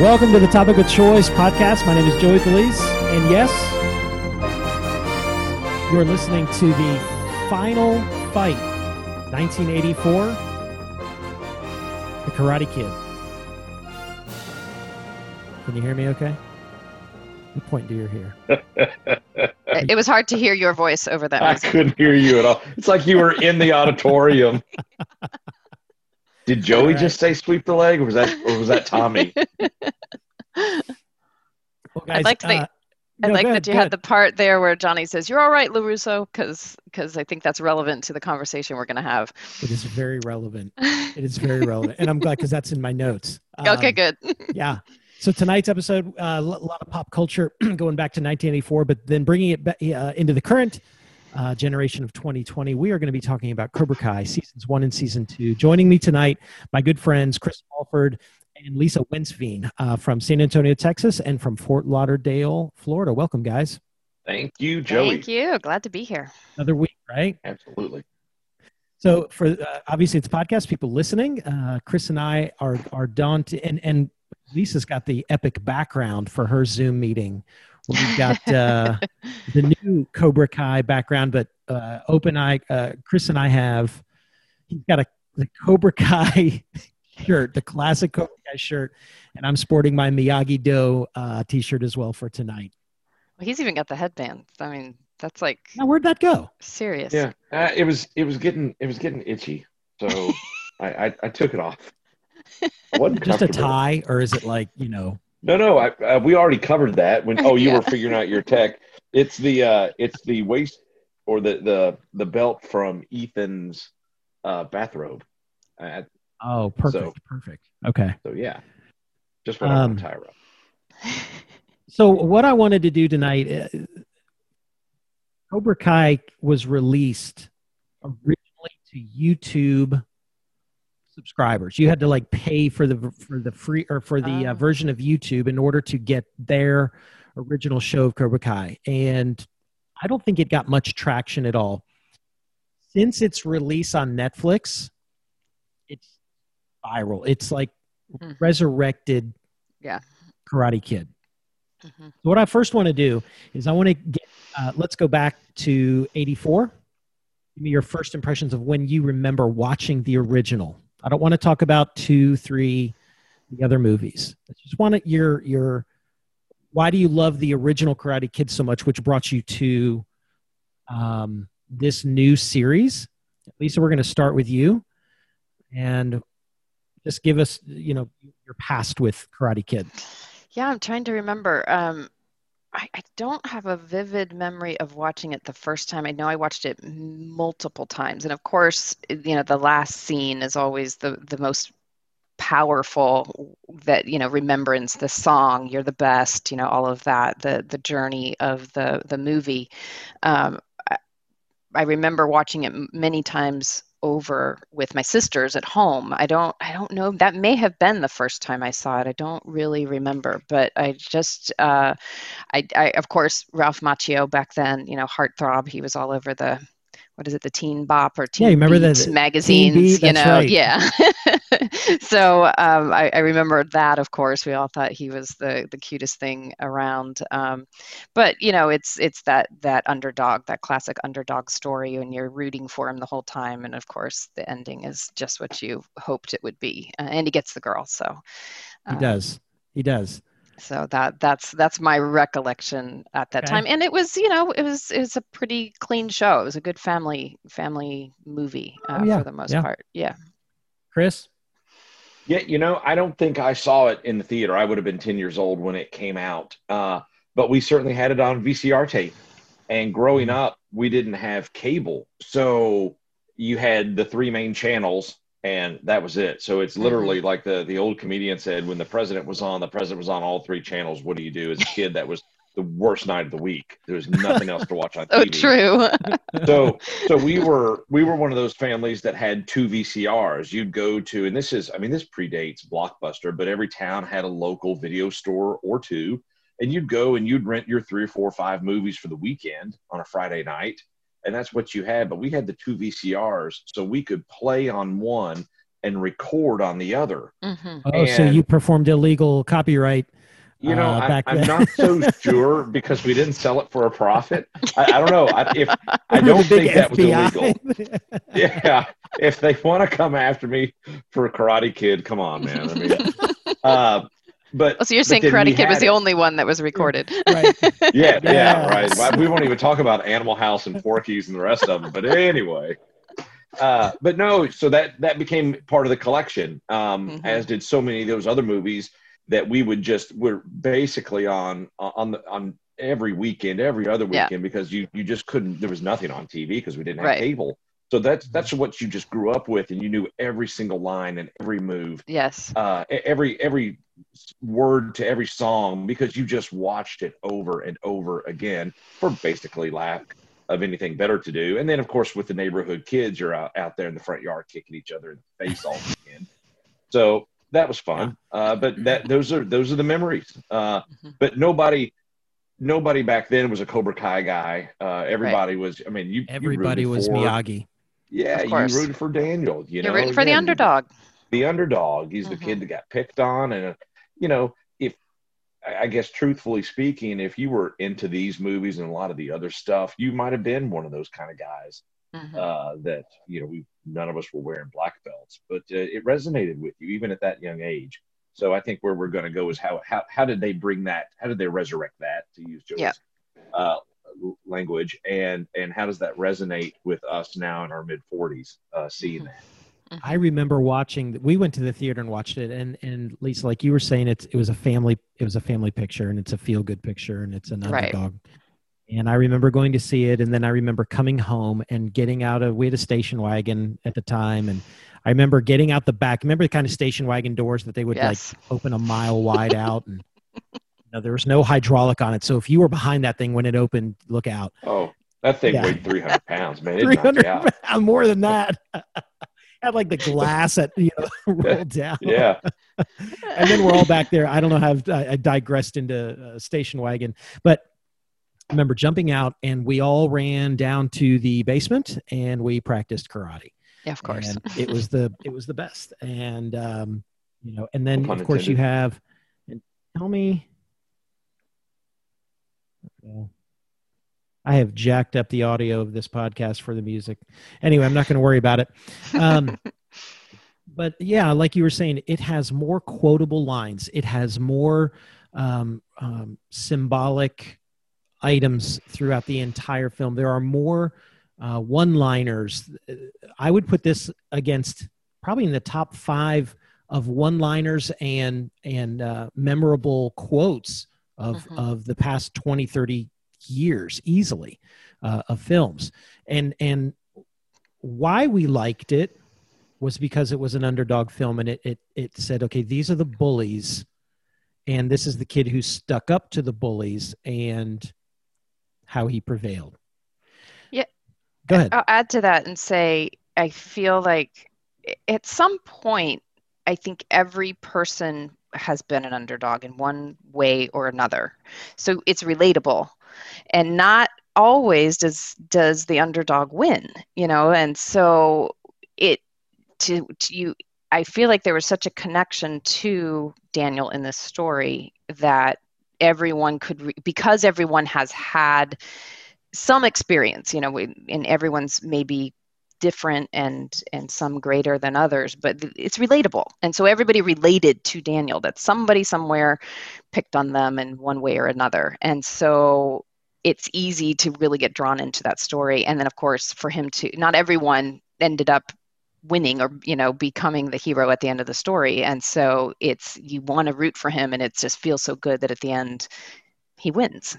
Welcome to the Topic of Choice podcast. My name is Joey Felice, and yes, you're listening to the final fight, 1984, The Karate Kid. Can you hear me okay? You point to your hair. It it was hard to hear your voice over that I music. couldn't hear you at all. It's like you were in the auditorium. Did Joey All right. just say sweep the leg, or was that, or was that Tommy? Well, I'd like to think- uh, I no, like go that you go had the part there where Johnny says, "You're all right, Larusso," because because I think that's relevant to the conversation we're going to have. It is very relevant. It is very relevant, and I'm glad because that's in my notes. okay, Um, good. Yeah. So tonight's episode, uh, a lot of pop culture going back to 1984, but then bringing it back, uh, into the current uh, generation of 2020. We are going to be talking about Cobra Kai seasons one and season two. Joining me tonight, my good friends Chris Alford and Lisa Wensveen uh, from San Antonio, Texas, and from Fort Lauderdale, Florida. Welcome, guys. Thank you, Joey. Thank you. Glad to be here. Another week, right? Absolutely. So for uh, obviously it's a podcast, people listening. Uh, Chris and I are are daunted, and and Lisa's got the epic background for her Zoom meeting. We've got uh, the new Cobra Kai background, but uh, Open Eye. Uh, Chris and I have. He's got a the Cobra Kai shirt, the classic Cobra Kai shirt, and I'm sporting my Miyagi Do uh, t-shirt as well for tonight. Well, he's even got the headband. I mean, that's like Now, where'd that go? serious. Yeah, uh, it was it was getting it was getting itchy, so I, I I took it off. I Just a tie, or is it like you know? No, no, I, uh, we already covered that. When oh, you Yeah. were figuring out your tech. It's the uh, it's the waist or the the the belt from Ethan's uh, bathrobe. Uh, Oh, perfect, So- perfect. Okay. so yeah, just what I Um, want to tie her up. So what I wanted to do tonight, uh, Cobra Kai was released originally to YouTube subscribers. You had to like pay for the for the free or for the uh, Oh. version of YouTube in order to get their original show of Cobra Kai, and I don't think it got much traction at all. Since its release on Netflix, it's viral. It's like Mhm. resurrected Yeah. Karate Kid. Mhm. So what I first want to do is I want to get, uh, let's go back to 84. Give me your first impressions of when you remember watching the original. I don't want to talk about two, three, the other movies. I just want to, your, your, why do you love the original Karate Kid so much, which brought you to um, this new series? Lisa, we're going to start with you and just give us, you know, your past with Karate Kid. Yeah, I'm trying to remember. Um, I, I don't have a vivid memory of watching it the first time. I know I watched it multiple times, and of course, you know, the last scene is always the the most powerful. That you know, remembrance, the song, "You're the best," you know, all of that, the the journey of the the movie. Um, I, I remember watching it many times over with my sisters at home. I don't I don't know that may have been the first time I saw it. I don't really remember, but I just uh I, I of course Ralph Macchio back then, you know, heartthrob, he was all over the what is it, the Teen Bop or Teen you remember Beat the magazines, Beat, you know, right. yeah. so um, I, I remember that. Of course, we all thought he was the the cutest thing around. Um, but you know, it's it's that that underdog, that classic underdog story, and you're rooting for him the whole time. And of course, the ending is just what you hoped it would be, uh, and he gets the girl. So He um, does. He does. So that that's that's my recollection at that Okay. time and it was you know it was it was a pretty clean show it was a good family family movie uh, Oh, yeah. for the most Yeah. part yeah Chris? Yeah, you know, I don't think I saw it in the theater. I would have been 10 years old when it came out. Uh, but we certainly had it on VCR tape. And growing up, we didn't have cable. So you had the three main channels and that was it. So it's literally mm-hmm. like the the old comedian said when the president was on, the president was on all three channels. What do you do as a kid? That was the worst night of the week. There was nothing else to watch on oh TV true so so we were we were one of those families that had two VCRs. You'd go to, and this is, I mean, this predates Blockbuster, but every town had a local video store or two, and you'd go and you'd rent your three or four or five movies for the weekend on a Friday night, and that's what you had. But we had the two VCRs, so we could play on one and record on the other. hmm Oh, so you performed illegal copyright. You know, Uh, I, back I'm not so sure because we didn't sell it for a profit. I, I don't know. I, if I don't the big think that was illegal. Yeah, if they want to come after me for a Karate Kid, come on, man. I mean, uh, but Oh, so you're saying then Karate Kid was had the it. only one that was recorded? right. Yeah, yeah, Yes. right. Well, We won't even talk about Animal House and Porky's and the rest of them. But anyway, uh, but no. So that that became part of the collection, um, Mhm. as did so many of those other movies that we would just we're basically on on the on every weekend, every other Yeah. weekend because you you just couldn't. There was nothing on TV because we didn't have Right. cable. So that's that's what you just grew up with, and you knew every single line and every move Yes. uh, every every word to every song because you just watched it over and over again for basically lack of anything better to do. And then, of course, with the neighborhood kids, you're out, out there in the front yard kicking each other in the face all weekend. So that was fun. Uh, but that those are those are the memories. Uh, Mhm. but nobody. Nobody back then was a Cobra Kai guy. Uh, everybody was. I mean, you. you Everybody rooted was for- Miyagi. Yeah, you rooted for Daniel. You know, You're rooting for the underdog. the underdog. He's the Mhm. kid that got picked on, and you know, if I guess truthfully speaking, if you were into these movies and a lot of the other stuff, you might have been one of those kind of guys Mhm. uh, that you know we none of us were wearing black belts, but uh, it resonated with you even at that young age. So I think where we're going to go is how how how did they bring that? How did they resurrect that? To use Joe's Yeah. uh, language, and and how does that resonate with us now in our mid forties, uh, seeing that? I remember watching. We went to the theater and watched it, and and Lisa, like you were saying, it's it was a family. It was a family picture, and it's a feel good picture, and it's an Right. And I remember going to see it, and then I remember coming home and getting out of. We had a station wagon at the time, and I remember getting out the back. Remember the kind of station wagon doors that they would Yes. like open a mile wide out, and you know, there was no hydraulic on it. So if you were behind that thing when it opened, look out. Oh, that thing Yeah. weighed 300 pounds, man. It Three knocked you hundred out. more than that. Had like the glass that you know rolled down. Yeah. and then we're all back there. I don't know how I've, I I digressed into a station wagon, but I remember jumping out and we all ran down to the basement and we practiced karate. Yeah, of course. And it was the it was the best. And um, you know, and then of course you have. And tell me. I have jacked up the audio of this podcast for the music. Anyway, I'm not going to worry about it. Um, but yeah, like you were saying, it has more quotable lines. It has more um, um, symbolic items throughout the entire film. There are more uh, one-liners. I would put this against probably in the top five of one-liners and and uh, memorable quotes of Mhm. of the past 20, 30 years easily uh, of films. And and why we liked it was because it was an underdog film and it, it it said okay these are the bullies and this is the kid who stuck up to the bullies and how he prevailed Yeah. go ahead I'll add to that and say I feel like at some point, I think every person has been an underdog in one way or another. So it's relatable. And not always does does the underdog win, you know, and so it to, to you I feel like there was such a connection to Daniel in this story that everyone could re- because everyone has had some experience you know and everyone's maybe different and and some greater than others but it's relatable. And so everybody related to daniel that somebody somewhere picked on them in one way or another. And so it's easy to really get drawn into that story. And then of course for him to not everyone ended up winning or you know becoming the hero at the end of the story. And so it's you want to root for him and it just feels so good that at the end he wins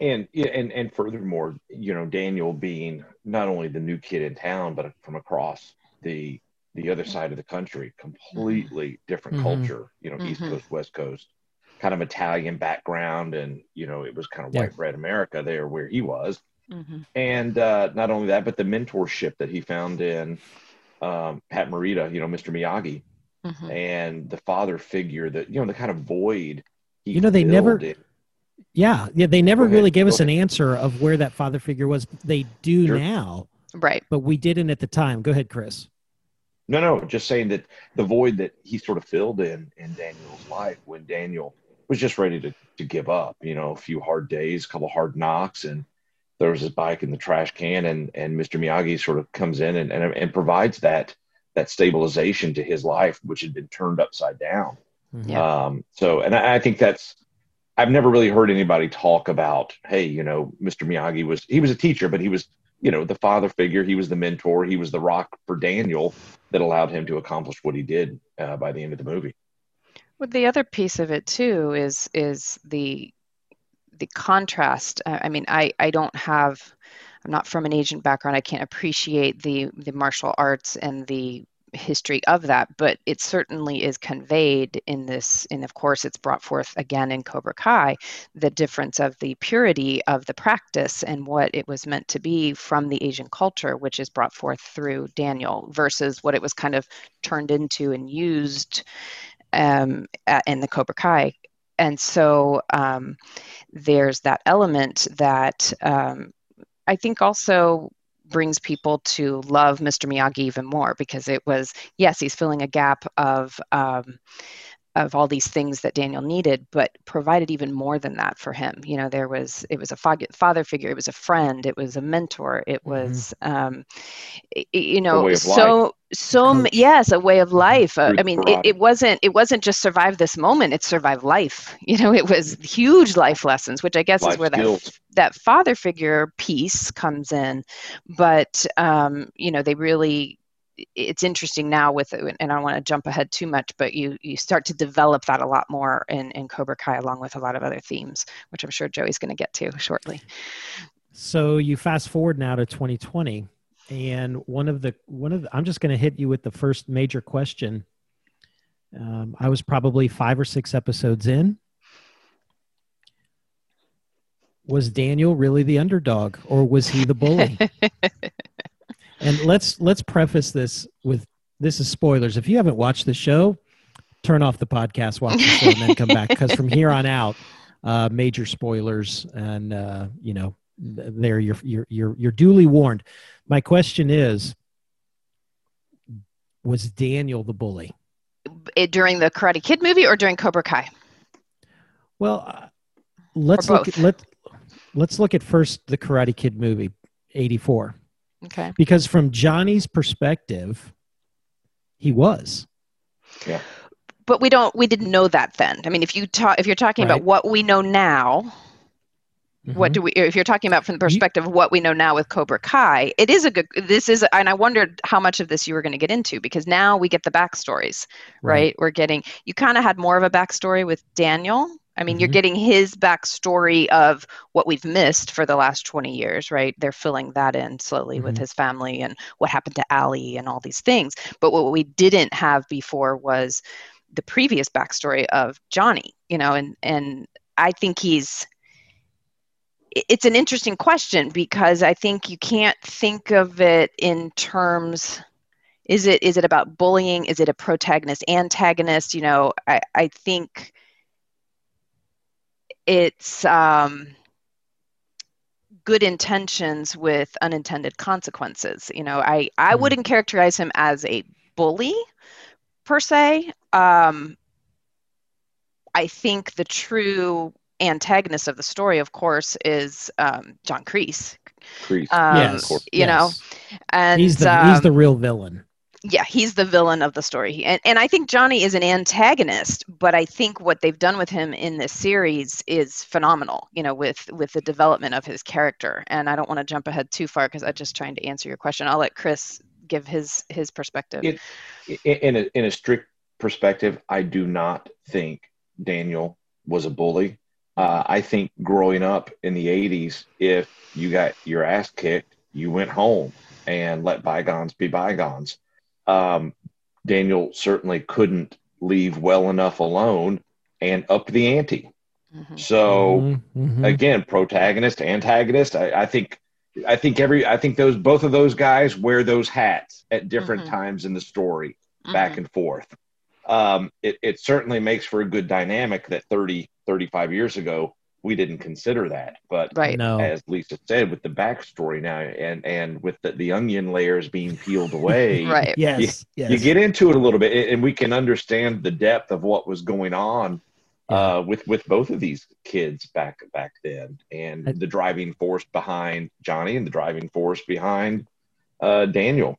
And and and furthermore, you know, Daniel being not only the new kid in town, but from across the the other side of the country, completely different Mhm. culture. You know, East Mhm. Coast, West Coast, kind of Italian background, and you know, it was kind of Yeah. white bread America there where he was. mm-hmm. And uh, not only that, but the mentorship that he found in um, Pat Morita, you know, Mr. Miyagi, Mm-hmm. and the father figure that you know the kind of void. He You know, they never- filled in- yeah yeah they never Go really gave go us an answer of where that father figure was they do Sure. now right but we didn't at the time go ahead chris No, no, just saying that the void that he sort of filled in in Daniel's life when Daniel was just ready to, to give up, you know, a few hard days, a couple hard knocks, and there was his bike in the trash can, and and Mr. Miyagi sort of comes in and, and, and provides that that stabilization to his life, which had been turned upside down. Mm-hmm. Yeah. Um, so, and I, I think that's I've never really heard anybody talk about, hey, you know, Mr. Miyagi was he was a teacher, but he was you know the father figure. He was the mentor. He was the rock for daniel that allowed him to accomplish what he did uh, by the end of the movie. Well the other piece of it too is is the the contrast. I mean i i don't have i'm not from an asian background. I can't appreciate the the martial arts and the history of that, but it certainly is conveyed in this, and of course, it's brought forth again in Cobra Kai the difference of the purity of the practice and what it was meant to be from the Asian culture, which is brought forth through Daniel, versus what it was kind of turned into and used um, in the Cobra Kai. And so um, there's that element that um, I think also brings people to love Mr. Miyagi even more because it was yes, he's filling a gap of um, of all these things that Daniel needed, but provided even more than that for him. You know, there was it was a father figure, it was a friend, it was a mentor, it mm-hmm. was mm-hmm. um, you know so life. so yes, a way of life. Uh, I mean, it, it, wasn't it wasn't just survive this moment; it survived life. You know, it was huge life lessons, which I guess life is where skills. that that father figure piece comes in. But um, you know, they really it's interesting now with and I don't want to jump ahead too much, but you you start to develop that a lot more in in Cobra Kai along with a lot of other themes, which I'm sure Joey's going to get to shortly. So you fast forward now to 2020, and one of the one of the, I'm just going to hit you with the first major question. Um, I was probably five or six episodes in. Was Daniel really the underdog, or was he the bully? and let's let's preface this with this is spoilers. If you haven't watched the show, turn off the podcast, watch the show, and then come back because from here on out, uh, major spoilers, and uh, you know, there you're you're you're you're duly warned. My question is, was Daniel the bully it, during the Karate Kid movie or during Cobra Kai? Well, uh, let's look at let let's look at first the Karate Kid movie, eighty four. Okay. Because from Johnny's perspective, he was. Yeah. But we don't we didn't know that then. I mean, if you talk if you're talking right. about what we know now, mm-hmm. what do we if you're talking about from the perspective of what we know now with Cobra Kai, it is a good this is and I wondered how much of this you were going to get into because now we get the backstories, right? right? We're getting you kind of had more of a backstory with Daniel I mean, mm-hmm. you're getting his backstory of what we've missed for the last 20 years, right? They're filling that in slowly mm-hmm. with his family and what happened to Ali and all these things. But what we didn't have before was the previous backstory of Johnny, you know, and and I think he's it's an interesting question because I think you can't think of it in terms is it is it about bullying is it a protagonist antagonist you know I, I think it's um, good intentions with unintended consequences. You know, I I mm. wouldn't characterize him as a bully per se. Um, I think the true antagonist of the story, of course, is um, John Kreese. Kreese, um, yes, you yes. know, and he's the he's the um, real villain yeah, he's the villain of the story. And, and I think Johnny is an antagonist, but I think what they've done with him in this series is phenomenal, you know, with with the development of his character. And I don't want to jump ahead too far because I'm just trying to answer your question. I'll let Chris give his his perspective. In, in, a, in a strict perspective, I do not think Daniel was a bully. Uh, I think growing up in the 80s, if you got your ass kicked, you went home and let bygones be bygones um, Daniel certainly couldn't leave well enough alone and up the ante. Mm-hmm. So mm-hmm. mm-hmm. again, protagonist, antagonist. I, I, think, I think every, I think those both of those guys wear those hats at different mm-hmm. times in the story, back mm-hmm. and forth. Um, it, it certainly makes for a good dynamic that 30, 35 years ago we didn't consider that. But Right. No. as Lisa said, with the backstory now and and with the, the onion layers being peeled away, Right. Yes. Yes. you get into it a little bit, and- and we can understand the depth of what was going on uh, with with both of these kids back back then, and I- the driving force behind Johnny and the driving force behind uh, Daniel.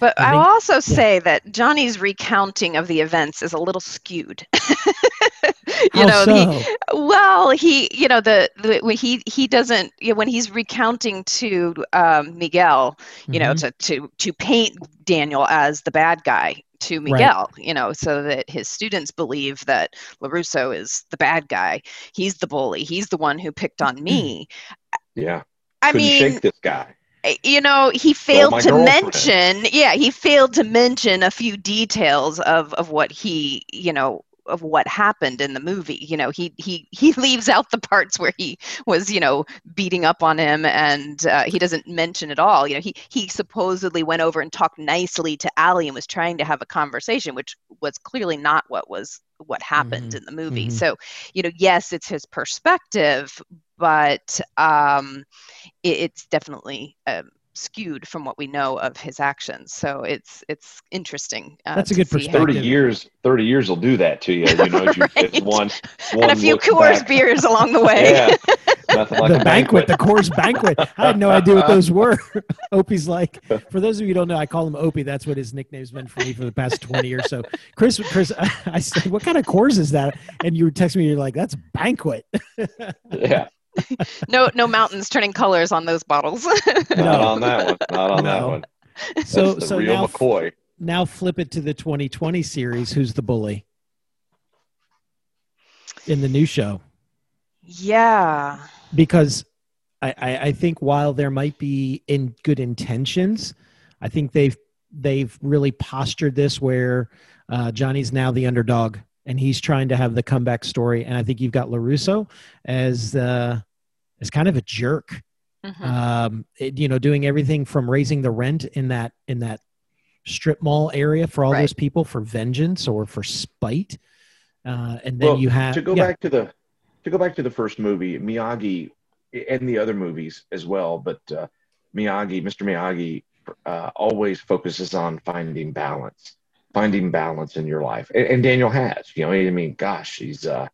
But I I'll think- also say that Johnny's recounting of the events is a little skewed. you How know, he, well, he, you know, the, the when he he doesn't you know, when he's recounting to um, Miguel, you know, Mhm. to to to paint Daniel as the bad guy to Right. Miguel, you know, so that his students believe that Larusso is the bad guy. He's the bully. He's the one who picked on me. Yeah, I couldn't mean, shake this guy. You know he failed my to girlfriend. mention yeah he failed to mention a few details of of what he you know of what happened in the movie you know he he he leaves out the parts where he was you know beating up on him and uh, he doesn't mention at all you know he he supposedly went over and talked nicely to Ali and was trying to have a conversation which was clearly not what was what happened Mhm, in the movie mhm. so you know yes it's his perspective but um it, it's definitely um, skewed from what we know of his actions. So it's it's interesting. Uh, That's a good perspective. Thirty years, thirty years will do that to you. You know, as you, as Right. one, and a few looks Coors back- beers along the way. Yeah, nothing like the a banquet, the Coors banquet. I had no idea what those were. Opie's like, for those of you who don't know, I call him Opie. That's what his nickname's been for me for the past 20 or So, Chris, Chris, I said, what kind of Coors is that? And you text me, you're like, that's banquet. Yeah, No no mountains turning colors on those bottles. not on that one. Not on that No. one. So, That's the so real now, McCoy. now flip it to the 2020 series. Who's the bully in the new show? yeah. because I, I, I think while there might be in good intentions, I think they've they've really postured this where uh, Johnny's now the underdog and he's trying to have the comeback story. And I think you've got Larusso as uh, as kind of a jerk, Mhm. um, it- you know, doing everything from raising the rent in that in that strip mall area for all Right. those people for vengeance or for spite. Uh, and then Well, you have to go yeah, back to the to go back to the first movie, Miyagi and the other movies as well, but uh, Miyagi, Mr. Miyagi, uh, always focuses on finding balance, finding balance in your life, and, and Daniel has. You know, I mean, gosh, he's uh,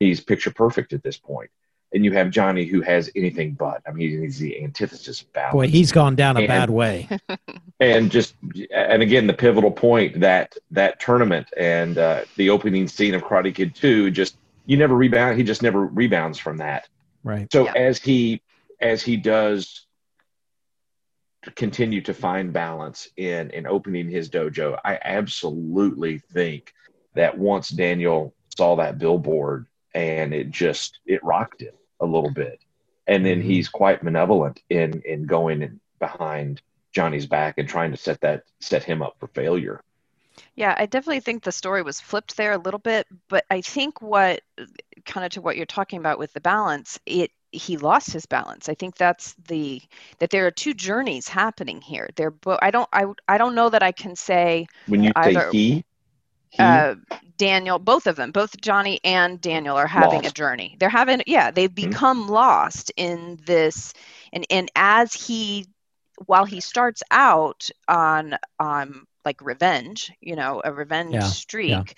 he's picture perfect at this point. And you have Johnny, who has anything but. I mean, he's the antithesis of balance. boy, he's gone down a And- bad way. and just and again the pivotal point that that tournament and uh, the opening scene of Karate Kid 2 just you never rebound he just never rebounds from that Right. so Yeah. as he as he does continue to find balance in in opening his dojo I absolutely think that once Daniel saw that billboard and it just it rocked him a little bit and then Mhm. he's quite malevolent in in going in behind Johnny's back and trying to set that set him up for failure. Yeah, I definitely think the story was flipped there a little bit, but I think what kind of to what you're talking about with the balance, it he lost his balance. I think that's the that there are two journeys happening here. They're both I don't I I don't know that I can say When you Either- say he uh, Daniel, both of them, both Johnny and Daniel are having a journey. They're having, yeah, they've Mhm. become lost in this, and and as he, while he starts out on um like revenge, you know, a revenge Yeah, streak,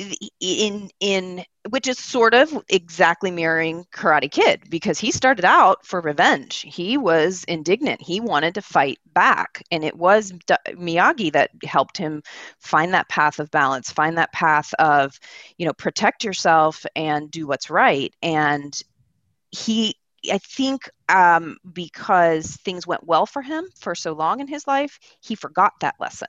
i- in in which is sort of exactly mirroring Karate Kid because he started out for revenge. He was indignant. He wanted to fight back, and it was D- Miyagi that helped him find that path of balance, find that path of, you know, protect yourself and do what's right. And he, I think, um, because things went well for him for so long in his life, he forgot that lesson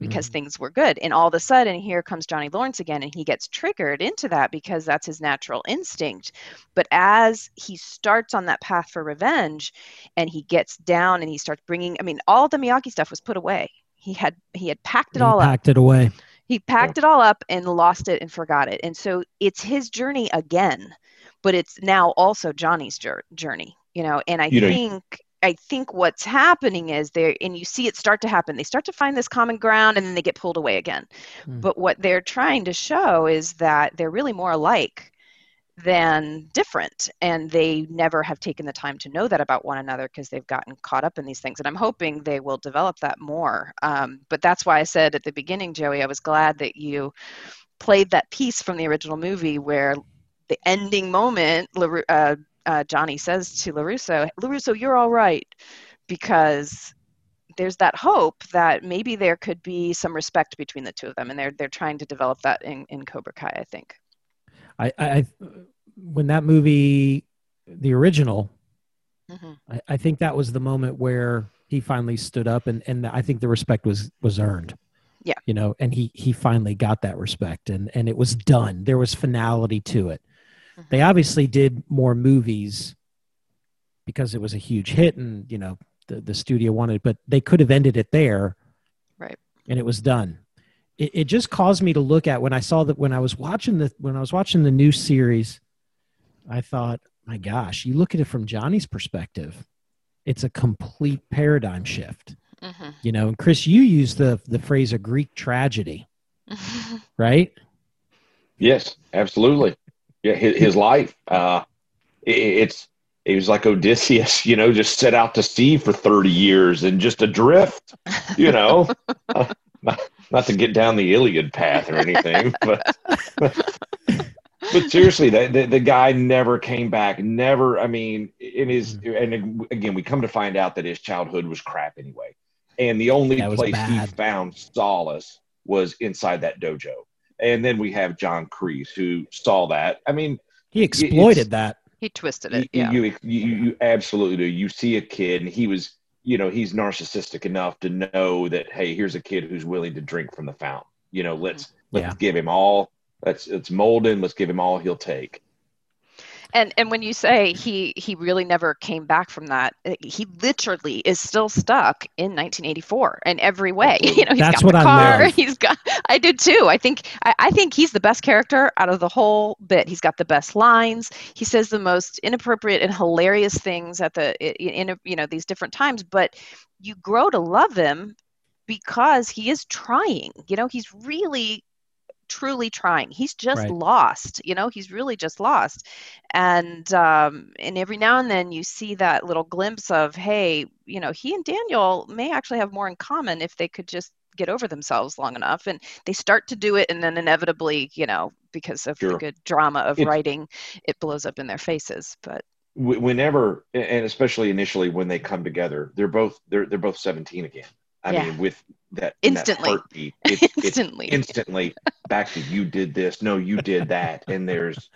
because Mhm. things were good. And all of a sudden, here comes Johnny Lawrence again, and he gets triggered into that because that's his natural instinct. But as he starts on that path for revenge, and he gets down and he starts bringing, I mean, all the Miyagi stuff was put away. He had he had packed it He all up packed it away. he packed it all up and lost it and forgot it and so it's his journey again but it's now also johnny's journey you know and i You know- think i think what's happening is there and you see it start to happen. They start to find this common ground and then they get pulled away again. Hmm. but what they're trying to show is that they're really more alike than different and they never have taken the time to know that about one another because they've gotten caught up in these things and i'm hoping they will develop that more. Um, but that's why i said at the beginning joey i was glad that you played that piece from the original movie where the ending moment uh, uh, johnny says to larusso larusso you're all right because there's that hope that maybe there could be some respect between the two of them and they're they're trying to develop that in, in cobra kai i think I, I when that movie, the original, mm-hmm. I, I, think that was the moment where he finally stood up, and and I think the respect was was earned. Yeah, you know, and he he finally got that respect, and and it was done. There was finality to it. Mm-hmm. They obviously did more movies because it was a huge hit, and you know the the studio wanted, but they could have ended it there, right? And it was done it, it just caused me to look at when I saw that when I was watching the when I was watching the new series, I thought, my gosh, you look at it from Johnny's perspective, it's a complete paradigm shift. Mm-hmm. You know, and Chris, you use the the phrase a Greek tragedy, right? Yes, absolutely. Yeah, his, his life. Uh, it, it's it was like Odysseus, you know, just set out to sea for thirty years and just adrift. You know, uh, not to get down the Iliad path or anything, but but, but seriously, the, the, the guy never came back. Never. I mean, in his mm-hmm. and again, we come to find out that his childhood was crap anyway, and the only place bad. he found solace was inside that dojo. And then we have John Kreese who saw that. I mean, he exploited that. He twisted it. You, yeah. you, you, you absolutely do. You see a kid, and he was you know he's narcissistic enough to know that hey here's a kid who's willing to drink from the fountain you know let's mm-hmm. let's yeah. give him all let's let's mold him let's give him all he'll take and and when you say he he really never came back from that eh, he literally is still stuck in 1984 in every way. You know he's That's got the car I he's got i did too. I think I, I think he's the best character out of the whole bit. He's got the best lines. He says the most inappropriate and hilarious things at the in, in you know these different times but you grow to love him because he is trying. You know he's really truly trying. He's just right. lost, you know, he's really just lost. And um, and every now and then you see that little glimpse of, hey, you know, he and Daniel may actually have more in common if they could just get over themselves long enough. And they start to do it, and then inevitably, you know, because of sure. the good drama of it's, writing, it blows up in their faces. But whenever, and especially initially when they come together, they're both they're they're both 17 again. I yeah. mean, with that instantly, that heartbeat, it, instantly, instantly back to you did this, no, you did that, and there's,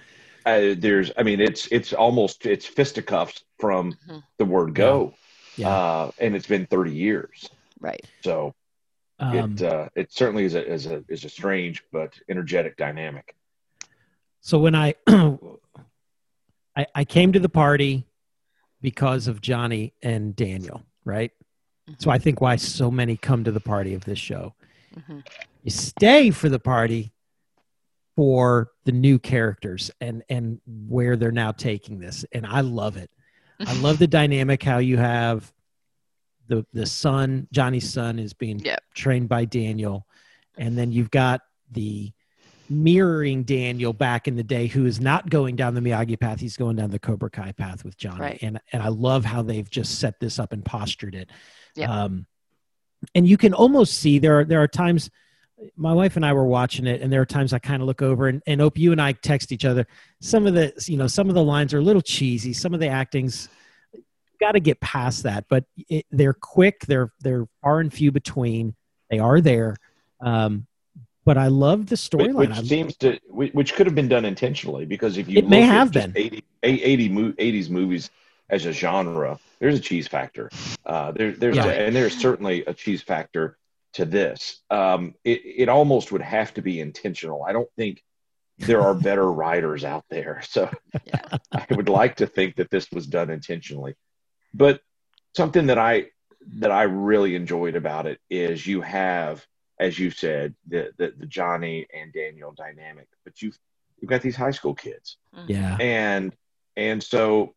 uh, there's, I mean, it's it's almost it's fisticuffs from mm-hmm. the word go, yeah. Uh, and it's been 30 years, right? So, um, it uh, it certainly is a is a is a strange but energetic dynamic. So when I, I I came to the party because of Johnny and Daniel, right? So I think why so many come to the party of this show. Mm-hmm. You stay for the party for the new characters and and where they're now taking this, and I love it. I love the dynamic how you have the the son, Johnny's son, is being yep. trained by Daniel, and then you've got the mirroring Daniel back in the day, who is not going down the Miyagi path. He's going down the Cobra Kai path with Johnny. Right. And and I love how they've just set this up and postured it. Yeah. Um, and you can almost see there are there are times my wife and I were watching it, and there are times I kind of look over and, and hope you and I text each other. Some of the you know some of the lines are a little cheesy. Some of the acting's got to get past that, but it, they're quick. They're they're far and few between. They are there. Um, but I love the storyline. Which, which seems to, which could have been done intentionally because if you it may have been 80, 80, 80s movies as a genre, there's a cheese factor. Uh, there, there's yeah. a, and there's certainly a cheese factor to this. Um, it, it almost would have to be intentional. I don't think there are better writers out there. So yeah. I would like to think that this was done intentionally. But something that I that I really enjoyed about it is you have, as you said, the the, the Johnny and Daniel dynamic, but you've you've got these high school kids. Yeah. And and so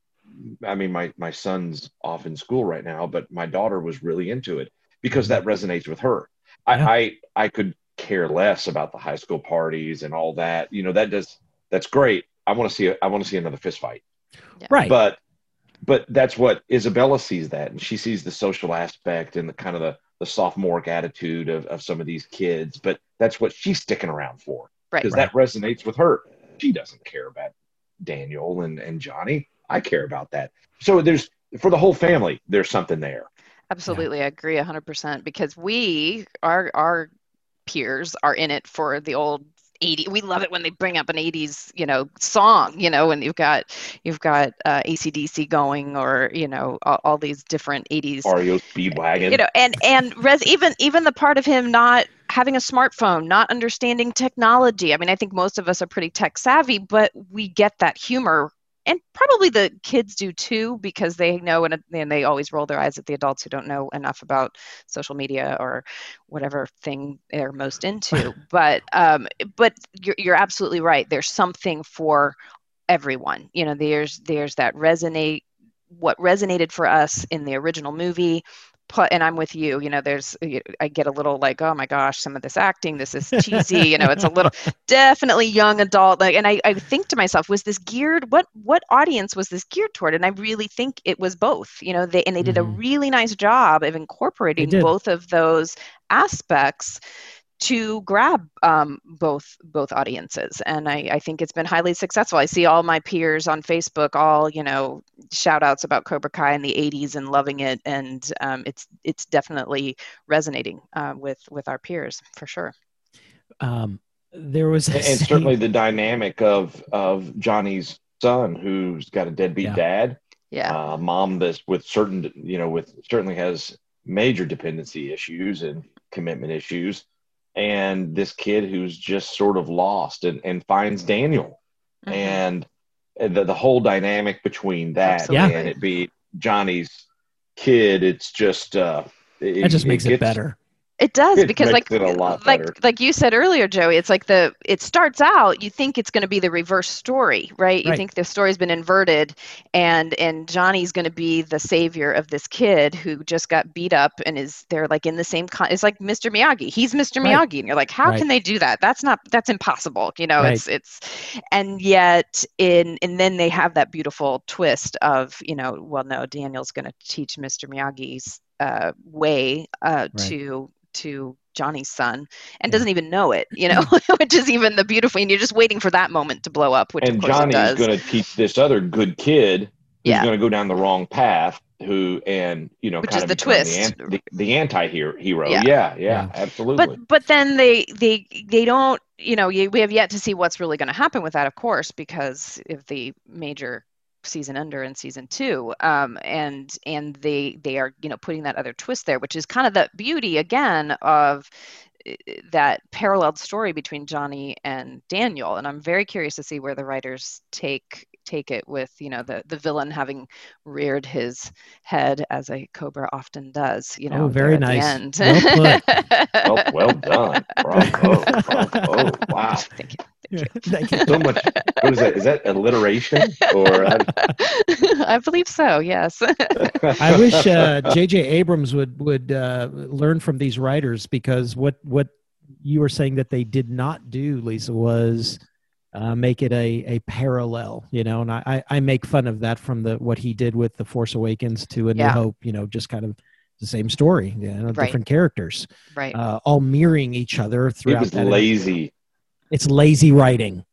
I mean, my my son's off in school right now, but my daughter was really into it because that resonates with her. Yeah. I, I I could care less about the high school parties and all that. You know, that does that's great. I want to see a, I want to see another fist fight. Right. But but that's what Isabella sees that, and she sees the social aspect and the kind of the the sophomoric attitude of, of some of these kids. But that's what she's sticking around for Right. because that resonates with her. She doesn't care about Daniel and, and Johnny. I care about that. So there's for the whole family, there's something there. Absolutely, I agree 100% because we, our our peers, are in it for the old 80. We love it when they bring up an 80s, you know, song. You know, when you've got you've got uh, ACDC going, or you know, all, all these different 80s. REO Speedwagon. You know, and and res, even even the part of him not having a smartphone, not understanding technology. I mean, I think most of us are pretty tech savvy, but we get that humor and probably the kids do too because they know and, and they always roll their eyes at the adults who don't know enough about social media or whatever thing they're most into. But um, but you're, you're absolutely right. There's something for everyone. You know there's there's that resonate what resonated for us in the original movie and i'm with you you know there's i get a little like oh my gosh some of this acting this is cheesy you know it's a little definitely young adult like and I, I think to myself was this geared what what audience was this geared toward and i really think it was both you know they and they did Mhm. a really nice job of incorporating both of those aspects to grab um, both both audiences. And I, I think it's been highly successful. I see all my peers on facebook all you know shout outs about cobra kai in the 80s and loving it. And um, it's it's definitely resonating uh, with with our peers for sure. Um, there was a and, and certainly the dynamic of of Johnny's son who's got a deadbeat Yeah. dad, yeah. Uh, mom that's with certain you know with certainly has major dependency issues and commitment issues, and this kid who's just sort of lost and, and finds Daniel Mhm. and the the whole dynamic between that Absolutely. and it be Johnny's kid, it's just uh, it, that just makes it, gets- better. It does It because like it a lot like better. like you said earlier, Joey, it's like the it starts out you think it's going to be the reverse story, right? You Right. think the story's been inverted and and Johnny's going to be the savior of this kid who just got beat up and is they're like in the same con- it's like Mr. Miyagi. He's Mr. Right. Miyagi and you're like how Right. can they do that? That's not that's impossible, you know. Right. It's it's and yet in and then they have that beautiful twist of, you know, well no, Daniel's going to teach Mr. Miyagi's uh, way uh, Right. to to Johnny's son and doesn't even know it, you know, which is even the beautiful. And you're just waiting for that moment to blow up, which and of course Johnny's it does. going to teach this other good kid who's Yeah. going to go down the wrong path. Who and you know Which kind is of the twist. the, the, the anti-hero. Hero. Yeah. Yeah, yeah, Yeah. absolutely. but but then they they they don't you know you, we have yet to see what's really going to happen with that of course because of the major season under in season two um, and and they they are you know putting that other twist there which is kind of the beauty again of uh, that paralleled story between johnny and daniel and i'm very curious to see where the writers take take it with you know the the villain having reared his head as a cobra often does you know Oh, very nice. the end. Well well, well done. Bravo, bravo. Wow. Thank you. Thank you. So much. What is that? Is that alliteration or? uh, I believe so. Yes. I wish uh, J.J. Abrams would would uh, learn from these writers because what what you were saying that they did not do, Lisa, was uh, make it a a parallel. You know, and I I I make fun of that from the what he did with the Force Awakens to A New Yeah. Hope. You know, just kind of the same story. You know, Right. different characters, right. uh, all mirroring each other It throughout. was that lazy. It's lazy writing.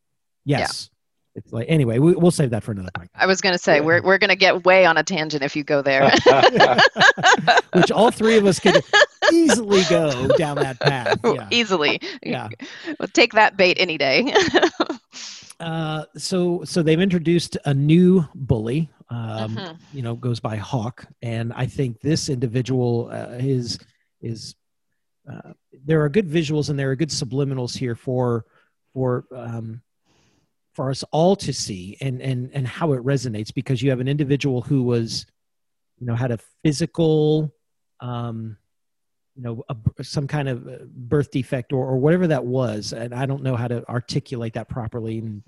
Yes. It's like anyway, we, we'll save that for another time. I was going to say Yeah. we're we're going to get way on a tangent if you go there. Which all three of us could easily go down that path. Yeah. Easily. Yeah. We'll take that bait any day. Uh, so so they've introduced a new bully. Um, Mhm. You know, goes by Hawk, and I think this individual uh, is is uh, there are good visuals and there are good subliminals here for for um, for us all to see and and and how it resonates because you have an individual who was you know had a physical um, you know a, some kind of uh, birth defect or, or whatever that was and i don't know how to articulate that properly and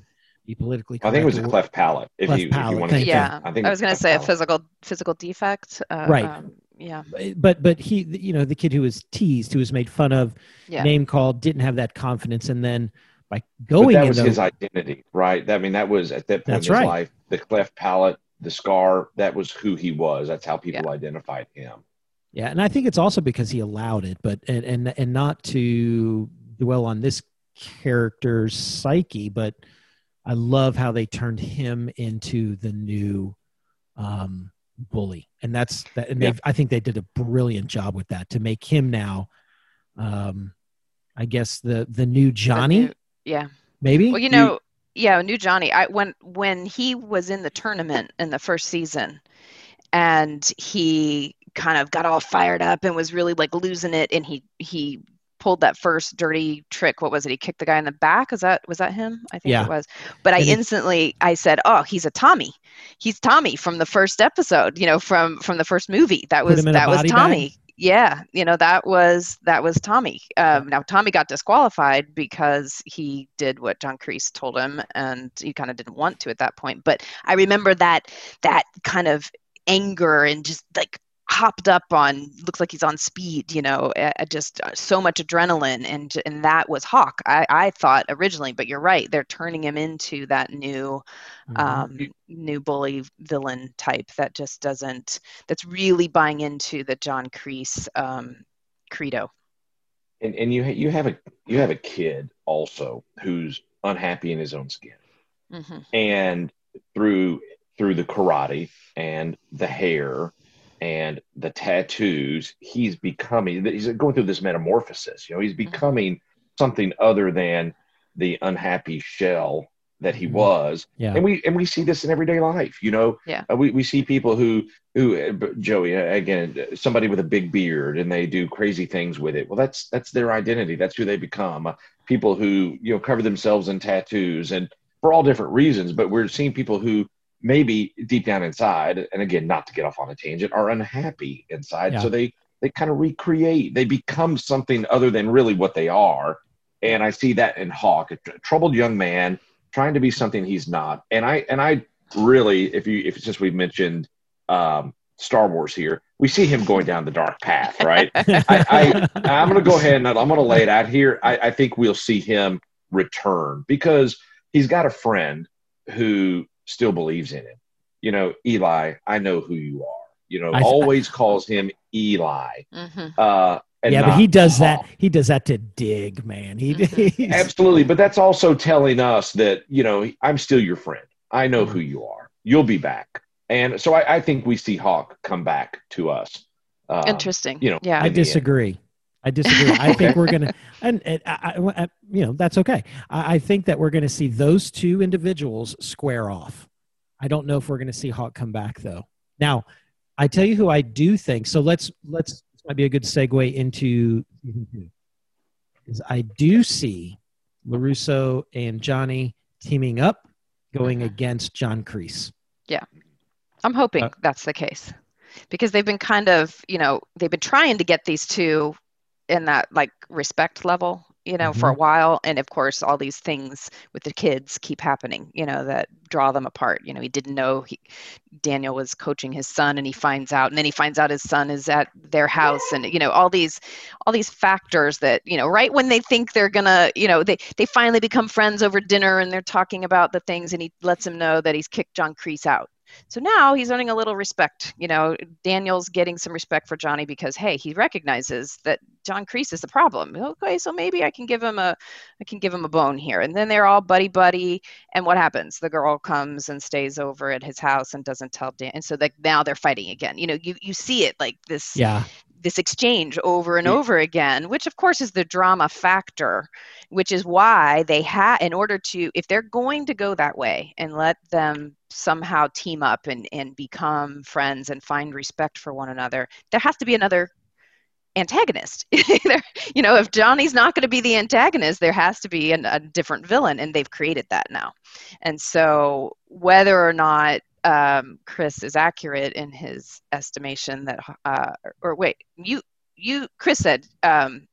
be politically I think it was a cleft palate. If Cleft you, palate, if you want thank to, you. yeah. I think I was going to cleft say a physical physical defect. Uh, Right. Um, yeah. but but he you know the kid who was teased who was made fun of Yeah. name called didn't have that confidence and then by going. But that was into, his identity, right? I mean, that was at that point That's in his right. life, the cleft palate, the scar. That was who he was. That's how people identified him. Yeah, and I think it's also because he allowed it, but and and and not to dwell on this character's psyche, but I love how they turned him into the new um, bully, and that's that. And Yeah. they, I think they did a brilliant job with that to make him now, um, I guess the the new Johnny, Yeah. maybe. Well, you Do you- know, yeah, new Johnny. I when when he was in the tournament in the first season, and he kind of got all fired up and was really like losing it, and he he pulled that first dirty trick. What was it? He kicked the guy in the back. Was that was that him? I think Yeah. it was. But I instantly I said, "Oh, he's a Tommy. He's Tommy from the first episode. You know, from from the first movie. That was him in a that was Tommy. bag? Tommy." Yeah, you know that was that was Tommy. Um, now Tommy got disqualified because he did what John Kreese told him, and he kind of didn't want to at that point. But I remember that that kind of anger and just like hopped up on looks like he's on speed you know uh, just so much adrenaline and and that was hawk i i thought originally but you're right they're turning him into that new Mhm. um, new bully villain type that just doesn't that's really buying into the John Kreese um, credo. And and you ha- you have a you have a kid also who's unhappy in his own skin, hmm and through through the karate and the hair and the tattoos, he's becoming he's going through this metamorphosis. You know, he's becoming something other than the unhappy shell that he Mhm. was. yeah, and we and we see this in everyday life you know Yeah. Uh, we, we see people who who uh, joey uh, again uh, somebody with a big beard and they do crazy things with it well that's that's their identity that's who they become uh, people who you know cover themselves in tattoos and for all different reasons but we're seeing people who maybe deep down inside and again not to get off on a tangent are unhappy inside Yeah. so they they kind of recreate they become something other than really what they are and i see that in hawk a tr- troubled young man trying to be something he's not. And I and I really, if you if it's just we've mentioned um, Star Wars here, we see him going down the dark path, right? I, I I'm going to go ahead and I'm going to lay it out here. I, I think we'll see him return because he's got a friend who still believes in him. You know, Eli, I know who you are. You know, I- always calls him Eli. hmm Uh, and yeah, but he does Hawk. that. He does that to dig, man. He Mhm. Absolutely, but that's also telling us that you know I'm still your friend. I know who you are. You'll be back, and so I, I think we see Hawk come back to us. Um, Interesting. you know, yeah. I in end. disagree. I disagree. I think we're gonna, and, and I, I, I- you know, that's okay. I, I think that we're gonna see those two individuals square off. I don't know if we're gonna see Hawk come back though. Now, I tell you who I do think. So let's let's this might be a good segue into season two. Is I do see Larusso and Johnny teaming up, going against John Kreese. Yeah, I'm hoping Uh, that's the case because they've been kind of, you know, they've been trying to get these two in that like respect level, you know, for a mm-hmm. while. And of course, all these things with the kids keep happening, you know, that draw them apart. You know, he didn't know he, Daniel was coaching his son and he finds out, and then he finds out his son is at their house and, you know, all these, all these factors that, you know, right when they think they're gonna, you know, they, they finally become friends over dinner and they're talking about the things and he lets him know that he's kicked John Kreese out. So now he's earning a little respect. You know, Daniel's getting some respect for Johnny because hey, he recognizes that John Kreese is the problem. Okay, so maybe I can give him a I can give him a bone here. And then they're all buddy buddy. And what happens? The girl comes and stays over at his house and doesn't tell Dan. And so like now they're fighting again. You know, you you see it like this Yeah, this exchange over and Yeah. over again, which of course is the drama factor, which is why they have, in order to, if they're going to go that way and let them somehow team up and, and become friends and find respect for one another, there has to be another antagonist. You know, if Johnny's not going to be the antagonist, there has to be an, a different villain, and they've created that now. And so, whether or not um, Chris is accurate in his estimation that, uh, or wait, you, you, Chris said um,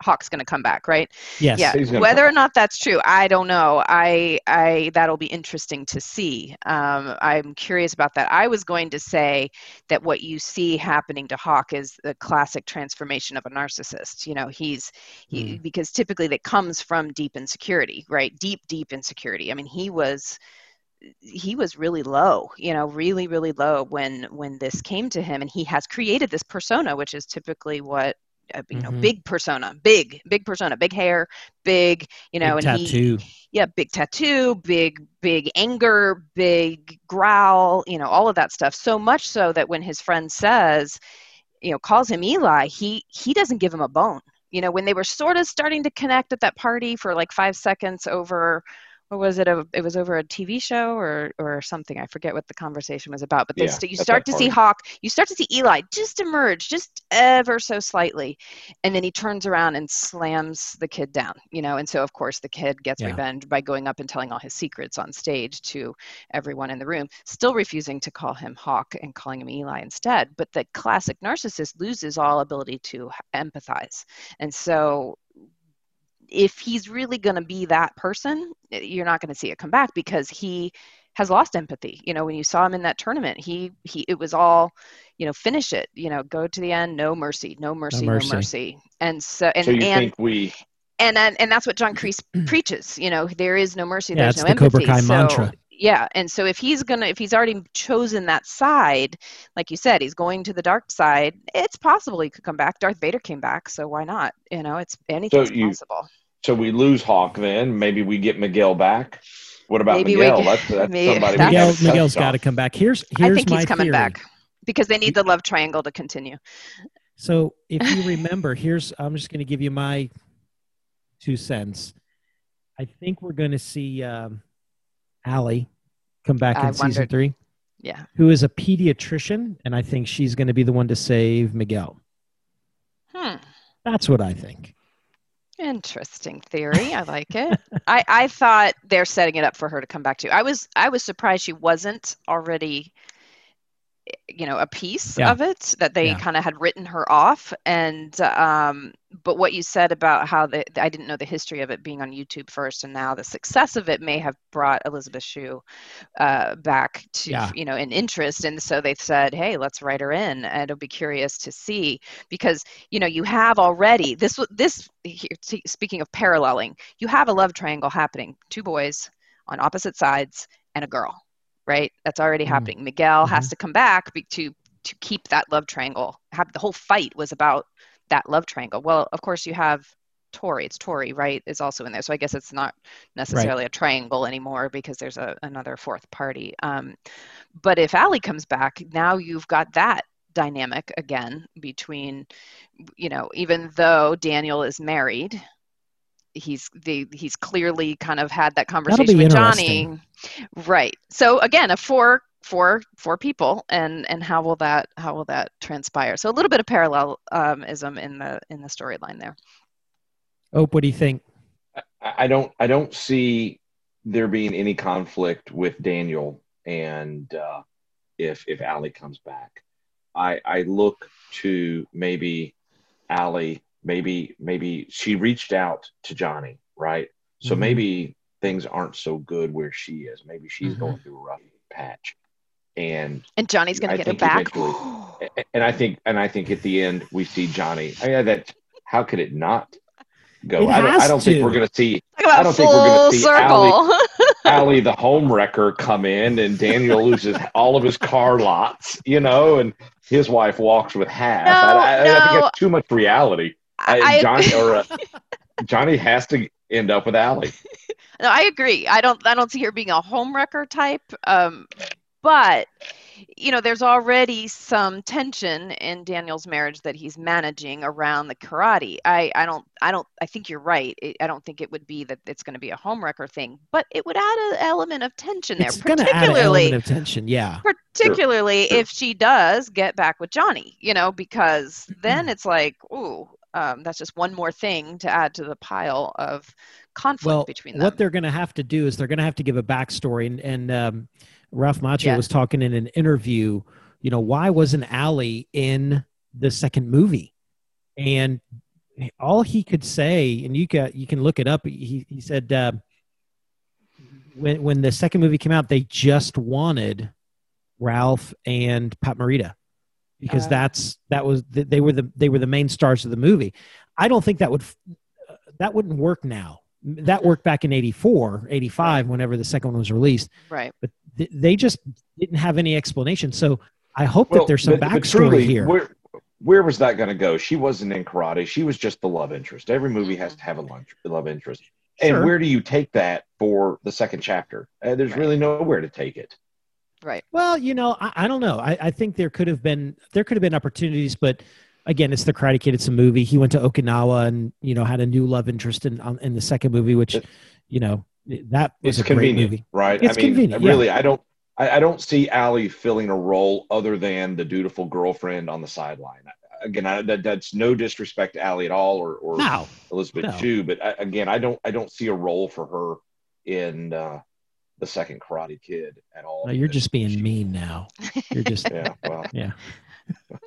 Hawk's going to come back, right? Yes. Yeah. Whether or not that's true, I don't know. I, I that'll be interesting to see. Um, I'm curious about that. I was going to say that what you see happening to Hawk is the classic transformation of a narcissist. You know, he's he, because typically that comes from deep insecurity, right? Deep, deep insecurity. I mean, he was he was really low you know really really low when when this came to him and he has created this persona which is typically what uh, you know Mhm. big persona big big persona big hair big you know Big and he tattoo. yeah big tattoo big big anger big growl you know all of that stuff so much so that when his friend says you know calls him eli he he doesn't give him a bone you know when they were sort of starting to connect at that party for like five seconds over what was it a, it was over a tv show or or something i forget what the conversation was about but they Yeah, st- you start to see hawk you start to see eli just emerge just ever so slightly and then he turns around and slams the kid down you know and so of course the kid gets Yeah. revenge by going up and telling all his secrets on stage to everyone in the room still refusing to call him hawk and calling him eli instead but the classic narcissist loses all ability to empathize and so if he's really going to be that person eh, you're not going to see it come back because he has lost empathy you know when you saw him in that tournament he he it was all you know finish it you know go to the end no mercy no mercy no mercy, mercy. and so and so you and, think we and and and that's what john kreese preaches you know there is no mercy Yeah, there's no the empathy Cobra Kai so, mantra. Yeah and so if he's gonna if he's already chosen that side like you said he's going to the dark side it's possible he could come back darth vader came back so why not you know it's anything's you- possible so we lose Hawk then. Maybe we get Miguel back. What about Maybe Miguel? get- that's that's maybe- somebody that's- Miguel, haven't Miguel's touched got to come back. Here's here's i think my he's coming theory. back because they need the love triangle to continue So if you remember, here's I'm just going to give you my two cents. I think we're going to see um, Ali come back I in season three, yeah who is a pediatrician, and I think she's going to be the one to save Miguel. hmm That's what I think. Interesting theory. I like it. I, I thought they're setting it up for her to come back to. I was I was surprised she wasn't already you know a piece Yeah. of it that they Yeah. kind of had written her off and um but what you said about how the I didn't know the history of it being on YouTube first and now the success of it may have brought Elisabeth Shue uh back to Yeah. you know an interest and so they said hey let's write her in and it'll be curious to see because you know you have already this this here, speaking of paralleling you have a love triangle happening two boys on opposite sides and a girl right? That's already Mhm. happening. Miguel has to come back to to keep that love triangle. Have the whole fight was about that love triangle. Well of course you have Tory. It's Tory right is also in there. So i guess it's not necessarily a triangle anymore because there's a, another fourth party. Um, but if Ali comes back now you've got that dynamic again between you know even though daniel is married he's the he's clearly kind of had that conversation with johnny. right. So again a four four four people and and how will that how will that transpire? So a little bit of parallelism in the in the storyline there. Oh, what do you think? I I don't I don't see there being any conflict with Daniel and uh, if if Ali comes back. I I look to maybe Ali maybe maybe she reached out to Johnny right so Mhm. maybe things aren't so good where she is maybe she's Mhm. going through a rough patch and and johnny's going to get her back and I think and I think at the end we see Johnny I mean, that how could it not go It I don't I don't think we're going to see I don't think we're gonna see circle Ali the home wrecker come in and Daniel loses all of his car lots, you know, and his wife walks with half. No, I, I, I think no. it's too much reality. I, I- Johnny or uh, Johnny has to end up with Ali. No, I agree. I don't I don't see her being a home wrecker type. Um, but you know, there's already some tension in Daniel's marriage that he's managing around the karate. I, I don't I don't I think you're right. It, I don't think it would be that it's going to be a home wrecker thing, but it would add an element of tension there, It's going to add an particularly element of tension. Yeah. particularly Sure. if she does get back with Johnny, you know, because then it's like, ooh, um, that's just one more thing to add to the pile of conflict Well, between them. what they're going to have to do is they're going to have to give a backstory. And, and um, Ralph Macchio Yeah. was talking in an interview, you know, why wasn't Ali in the second movie? And all he could say, and you got you can look it up. He he said uh, when when the second movie came out, they just wanted Ralph and Pat Morita because Uh. that's that was they were the they were the main stars of the movie. I don't think that would that wouldn't work now. That worked back in 84, 85, whenever the second one was released. Right. But th- they just didn't have any explanation. So I hope Well, that there's some but- but backstory truly, here. Where, where was that going to go? She wasn't in karate. She was just the love interest. Every movie has to have a lunch, love interest. And Sure. where do you take that for the second chapter? Uh, there's Right. really nowhere to take it. Right. Well, you know, I, I don't know. I, I think there could have been there could have been opportunities, but again, it's the Karate Kid. It's a movie. He went to Okinawa and you know had a new love interest in on- in the second movie, which you know that was It's a great movie. right? It's I mean, convenient, yeah. really, I don't. I, I don't see Ali filling a role other than the dutiful girlfriend on the sideline. Again, I, that, that's no disrespect to Ali at all, or, or No, Elisabeth No. Shue. But I, again, I don't I don't see a role for her in uh, the second Karate Kid at all. no, you're just being mean now. You're just Yeah, well, yeah.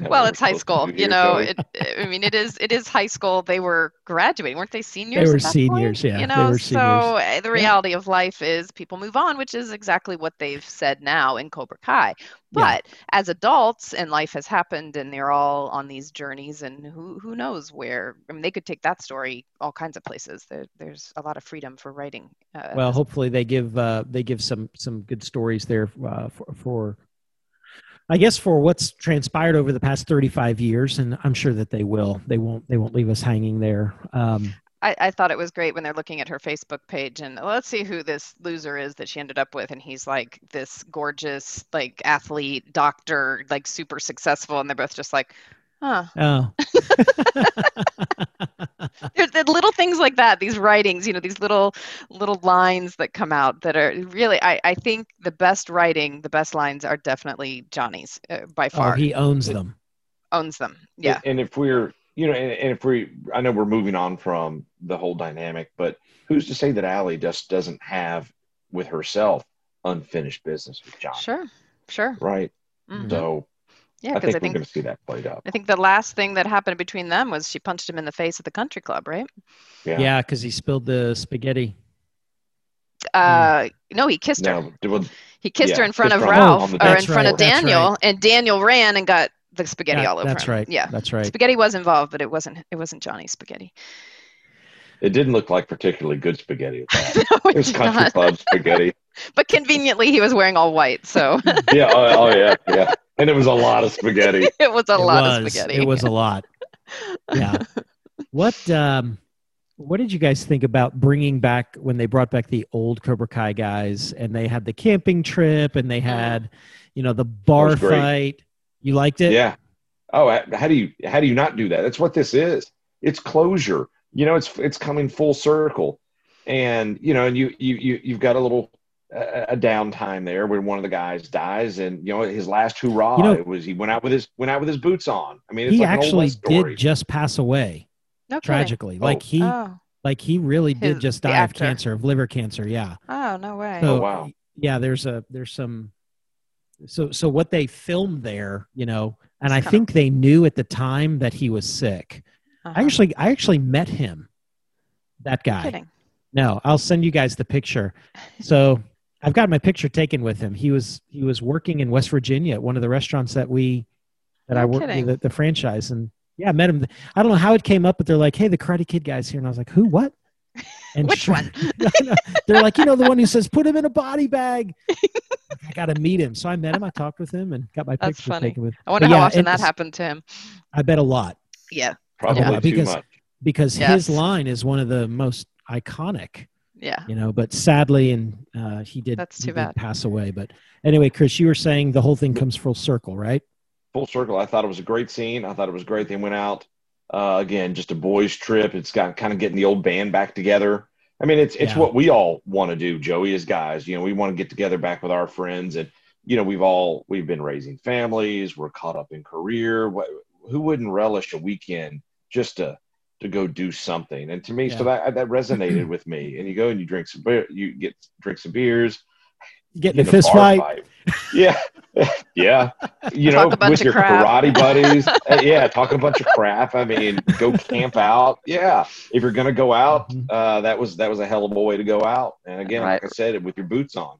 Well, it's high school. You know, it, it, I mean, it is. It is high school. They were graduating, weren't they? Seniors. They were at that seniors, point? yeah, You they know, were so uh, the reality of life is people move on, which is exactly what they've said now in Cobra Kai. But as adults, and life has happened, and they're all on these journeys, and who who knows where? I mean, they could take that story all kinds of places. There, there's a lot of freedom for writing. Uh, well, hopefully they give uh, they give some some good stories there uh, for, for I guess for what's transpired over the past 35 years, and I'm sure that they will. They won't. They won't leave us hanging there. Um, I, I thought it was great when they're looking at her Facebook page and let's see who this loser is that she ended up with. And he's like this gorgeous, like athlete, doctor, like super successful. And they're both just like, huh. oh, There's the little things like that, these writings, you know, these little little lines that come out that are really, I, I think the best writing, the best lines are definitely Johnny's uh, by oh, far. he owns them. owns them. Yeah. And, and if we're, you know, and, and if we, I know we're moving on from the whole dynamic, but who's to say that Ali just doesn't have with herself unfinished business with John? Sure. Sure. Right. Mhm. So Yeah. I Because think I we're think going to see that played out. I think the last thing that happened between them was she punched him in the face at the country club, right? Yeah. Yeah, because he spilled the spaghetti. Uh, no, he kissed her. No, it was- He kissed her in front of Ralph on or in That's front of right, that's Daniel, right. and Daniel ran and got the spaghetti That- all over him. that's him. right. Yeah, That's right. spaghetti was involved, but it wasn't. It wasn't Johnny's spaghetti. It didn't look like particularly good spaghetti. At that. no, It it was did country not. club spaghetti. But conveniently, he was wearing all white, so Yeah. Oh, oh, yeah. Yeah. And it was a lot of spaghetti. it was a it lot was, of spaghetti. It was a lot. Yeah. what um, what did you guys think about bringing back when they brought back the old Cobra Kai guys and they had the camping trip and they had, you know, the bar fight? You liked it? Yeah. Oh, how do you how do you not do that? That's what this is. It's closure. You know, it's it's coming full circle, and you know, and you you you you've got a little uh, a downtime there when one of the guys dies, and you know his last hurrah You know- it was he went out with his went out with his boots on. I mean, it's He like an actually did just pass away no kidding. tragically. Like he Oh, like he really did just die of cancer, of liver cancer. Yeah. oh, no way. So, Oh, wow. Yeah, there's a there's some so so what they filmed there, you know, and I It's kinda- think they knew at the time that he was sick. Uh-huh. I actually I actually met him. That guy. No, I'll send you guys the picture. So I've got my picture taken with him. He was he was working in West Virginia at one of the restaurants that we that I No work kidding. with the, the franchise and yeah, I met him. I don't know how it came up, but they're like, "Hey, the Karate Kid guy's here," and I was like, "Who? What?" And Which one? they're like, "You know, the one who says put him in a body bag." I got to meet him, so I met him. I talked with him and got my That's picture funny. taken with. I wonder But how yeah, often that happened to him. I bet a lot Yeah, Probably Yeah, too because- much. because Yes. his line is one of the most iconic. yeah. you know but sadly and uh, he did That's he too did bad. pass away but anyway chris you were saying the whole thing comes full circle right full circle. I thought it was a great scene. I thought it was great. They went out uh, again, just a boys' trip. It's got kind of getting the old band back together. I mean, it's it's Yeah. what we all want to do, Joey, as guys. You know, we want to get together back with our friends, and you know, we've all we've been raising families. We're caught up in career. What, who wouldn't relish a weekend just to to go do something? And to me, so that that resonated with me. And you go and you drink some beer, you get drink some beers, you get in get a fist bar fight Yeah, yeah, you know, with your crap. karate buddies. Yeah, talk a bunch of crap. I mean, go camp out. Yeah, if you're gonna go out, Mhm. uh, that was that was a hell of a way to go out. And again, Right. like I said, with your boots on.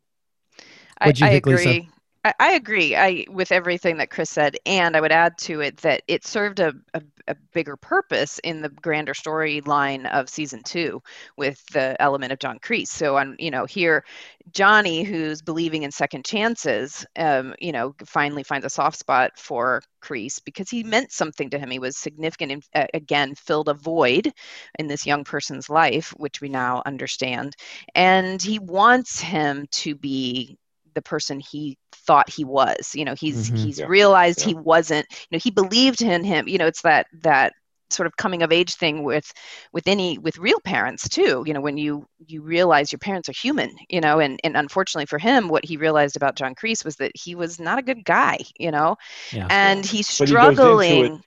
I, What'd you I think, Lisa? I, I agree. I with everything that Chris said, and I would add to it that it served a, a, a bigger purpose in the grander storyline of season two with the element of John Kreese. So on, you know, here Johnny, who's believing in second chances, um, you know, finally finds a soft spot for Kreese because he meant something to him. He was significant and uh, again filled a void in this young person's life, which we now understand, and he wants him to be the person he thought he was you know he's Mhm. he's Yeah. realized Yeah. he wasn't you know he believed in him you know it's that that sort of coming of age thing with with any with real parents too you know when you you realize your parents are human you know and and unfortunately for him what he realized about john kreese was that he was not a good guy you know Yeah. and he's But he goes it- struggling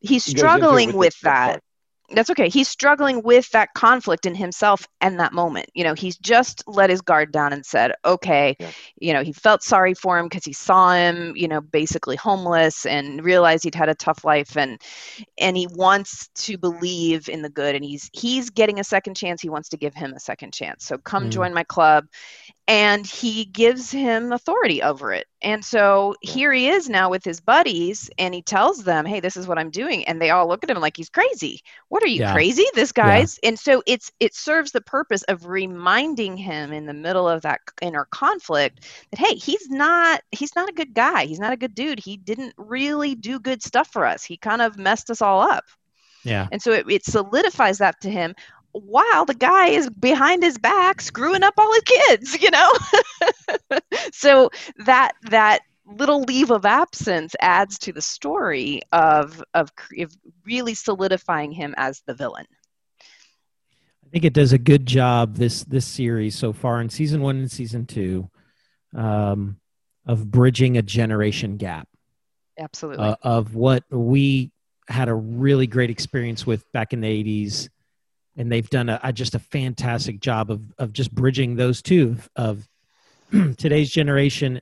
he's He goes struggling the- with the that part. That's okay. He's struggling with that conflict in himself and that moment. You know, he's just let his guard down and said, okay, Yeah. you know, he felt sorry for him because he saw him, you know, basically homeless and realized he'd had a tough life and and he wants to believe in the good and he's he's getting a second chance. He wants to give him a second chance. So come Mm. join my club. And he gives him authority over it. And so here he is now with his buddies and he tells them, Hey, this is what I'm doing. And they all look at him like he's crazy what are you Yeah. crazy this guy's and so it's it serves the purpose of reminding him in the middle of that inner conflict that hey he's not he's not a good guy he's not a good dude he didn't really do good stuff for us he kind of messed us all up Yeah. and so it, it solidifies that to him while the guy is behind his back screwing up all his kids you know? So that that little leave of absence adds to the story of of, of really solidifying him as the villain. I think it does a good job this this series so far in season one and season two um, of bridging a generation gap. Absolutely. Uh, of what we had a really great experience with back in the 80s and they've done a, a just a fantastic job of of just bridging those two of today's generation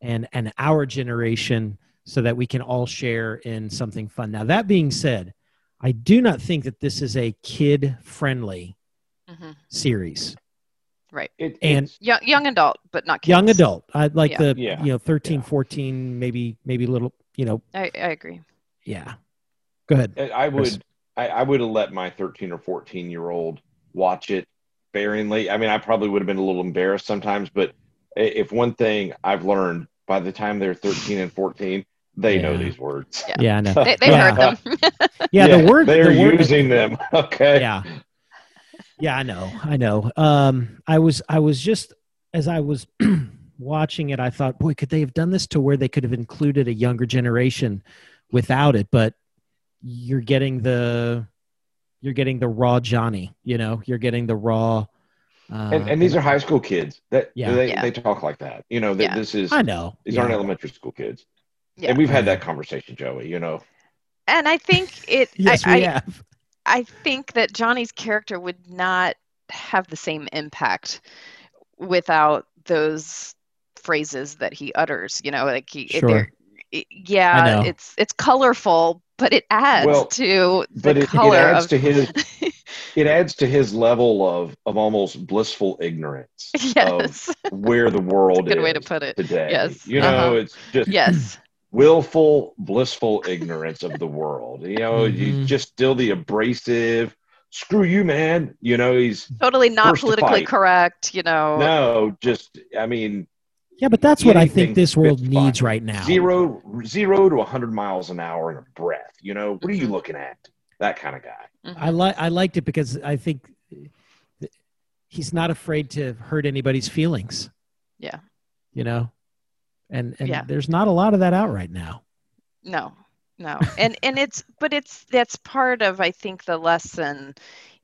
and and our generation so that we can all share in something fun now that being said i do not think that this is a kid friendly hmm series right It, And- young young adult but not kids. young adult i like Yeah. the Yeah. you know 13 Yeah. 14 maybe maybe a little you know I, I agree yeah go ahead I Chris. would I, I would have let my 13 or 14 year old watch it sparingly. I mean, I probably would have been a little embarrassed sometimes, but if one thing I've learned by the time they're 13 and 14, they know these words. Yeah. yeah i know they, they Yeah. heard them yeah, the word they're the word, using them. Okay. yeah yeah i know i know um i was i was just as i was watching it i thought boy could they have done this to where they could have included a younger generation without it but you're getting the you're getting the raw johnny you know you're getting the raw uh, And, and these are high school kids that Yeah. they, Yeah. they talk like that. You know, that Yeah. this is i know these yeah. aren't elementary school kids. Yeah. And we've had that conversation, Joey. You know, and i think it yes I, we I, have I think that Johnny's character would not have the same impact without those phrases that he utters. You know, like he, Sure. it- yeah, it's it's colorful, but it adds Well, to the but it, it adds of to his it adds to his level of of almost blissful ignorance yes, of where the world good is way to put it. today. Yes. You know, Uh-huh. it's just Yes, willful, blissful ignorance of the world. You know, Mhm. he's just still the abrasive. Screw you, man. You know, he's totally not First to politically correct. You know, no, just I mean, yeah but that's what i think this world needs right now zero zero to hundred miles an hour in a breath. You know, what are you Mhm. looking at? That kind of guy. Mhm. I like I liked it because I think th- he's not afraid to hurt anybody's feelings. Yeah. You know? And and Yeah. there's not a lot of that out right now. no no and and it's but it's that's part of i think the lesson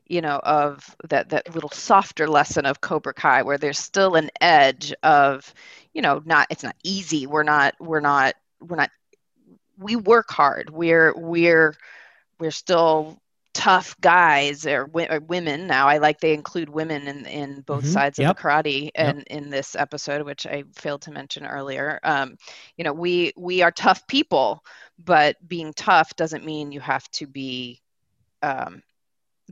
you know of that that little softer lesson of cobra kai where there's still an edge of you know not it's not easy we're not we're not we're not we work hard we're we're we're still tough guys or, or, women now i like they include women in in both mm-hmm. sides yep. of the karate and yep. in this episode which i failed to mention earlier um, you know we we are tough people but being tough doesn't mean you have to be um,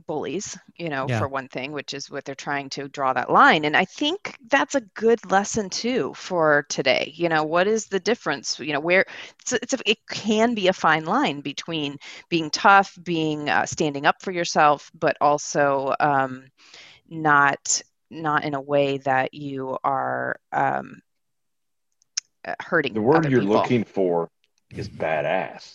bullies, you know, yeah. for one thing, which is what they're trying to draw that line. And I think that's a good lesson too for today. You know, what is the difference? You know, where it's, it's a, it can be a fine line between being tough, being uh, standing up for yourself, but also um, not not in a way that you are um, uh, hurting. The word you're people. looking for is badass.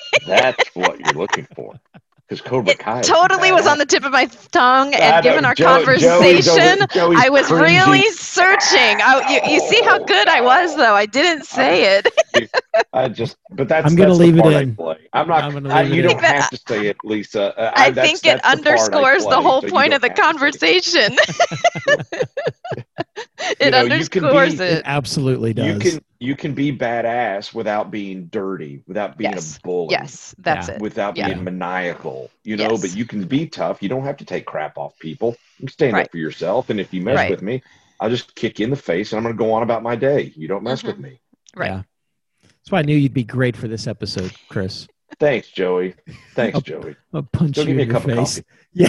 That's what you're looking for because Cobra Kai totally was on the tip of my tongue, and given our Joe, conversation, Joey, I was cringy. really searching. I, you, you see how good I was, though. I didn't say it. I just, but that's. I'm going to leave it in. I'm not. I'm I, you don't have to say it, Lisa. Uh, I, I think it underscores the, the, whole so point of the conversation. it know, underscores be, it. it. Absolutely does. You can you can be badass without being dirty, without being yes. a bully. Yes, that's yeah. it. Without yeah. being maniacal, you know. Yes. But you can be tough. You don't have to take crap off people. You stand right. up for yourself. And if you mess right. with me, I'll just kick you in the face, and I'm going to go on about my day. You don't mess mm-hmm. with me. Right. Yeah. That's why I knew you'd be great for this episode, Chris. Thanks, Joey. Thanks, I'll, Joey. I'll punch Go you give in me a cup face. of coffee. Yeah.